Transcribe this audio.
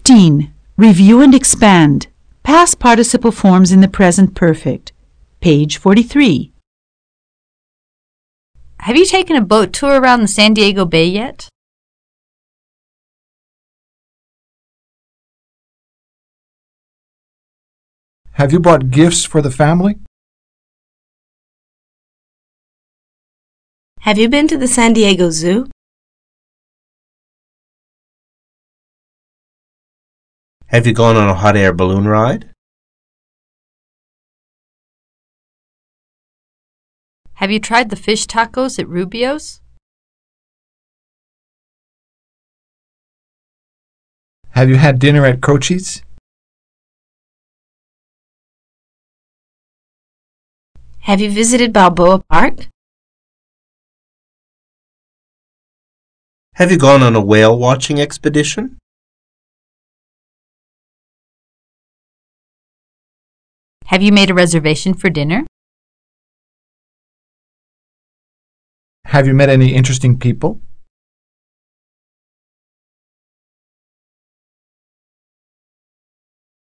15. Review and expand. Past participle forms in the present perfect. Page 43. Have you taken a boat tour around the San Diego Bay yet? Have you bought gifts for the family? Have you been to the San Diego Zoo? Have you gone on a hot air balloon ride? Have you tried the fish tacos at Rubio's? Have you had dinner at Croce's? Have you visited Balboa Park? Have you gone on a whale watching expedition? Have you made a reservation for dinner? Have you met any interesting people?